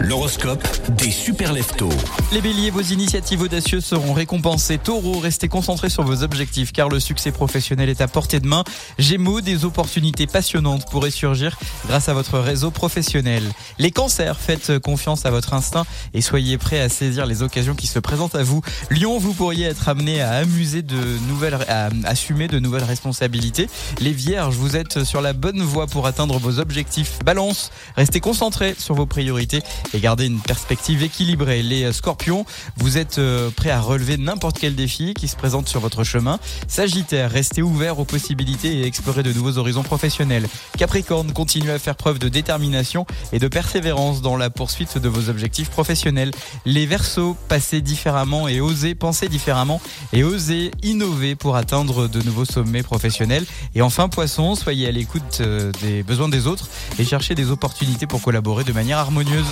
L'horoscope des super leftos. Les béliers, vos initiatives audacieuses seront récompensées. Taureau, restez concentrés sur vos objectifs car le succès professionnel est à portée de main. Gémeaux, des opportunités passionnantes pourraient surgir grâce à votre réseau professionnel. Les cancers, faites confiance à votre instinct et soyez prêts à saisir les occasions qui se présentent à vous. Lion, vous pourriez être amené à amuser de nouvelles, à assumer de nouvelles responsabilités. Les vierges, vous êtes sur la bonne voie pour atteindre vos objectifs. Balance, restez concentrés sur vos priorités et gardez une perspective équilibrée. Les scorpions, vous êtes euh, prêts à relever n'importe quel défi qui se présente sur votre chemin. Sagittaire, restez ouvert aux possibilités et explorez de nouveaux horizons professionnels. Capricorne, continuez à faire preuve de détermination et de persévérance dans la poursuite de vos objectifs professionnels. Les Verseaux, passez différemment et osez penser différemment et osez innover pour atteindre de nouveaux sommets professionnels. Et enfin Poisson, soyez à l'écoute euh, des besoins des autres et cherchez des opportunités pour collaborer de manière harmonieuse.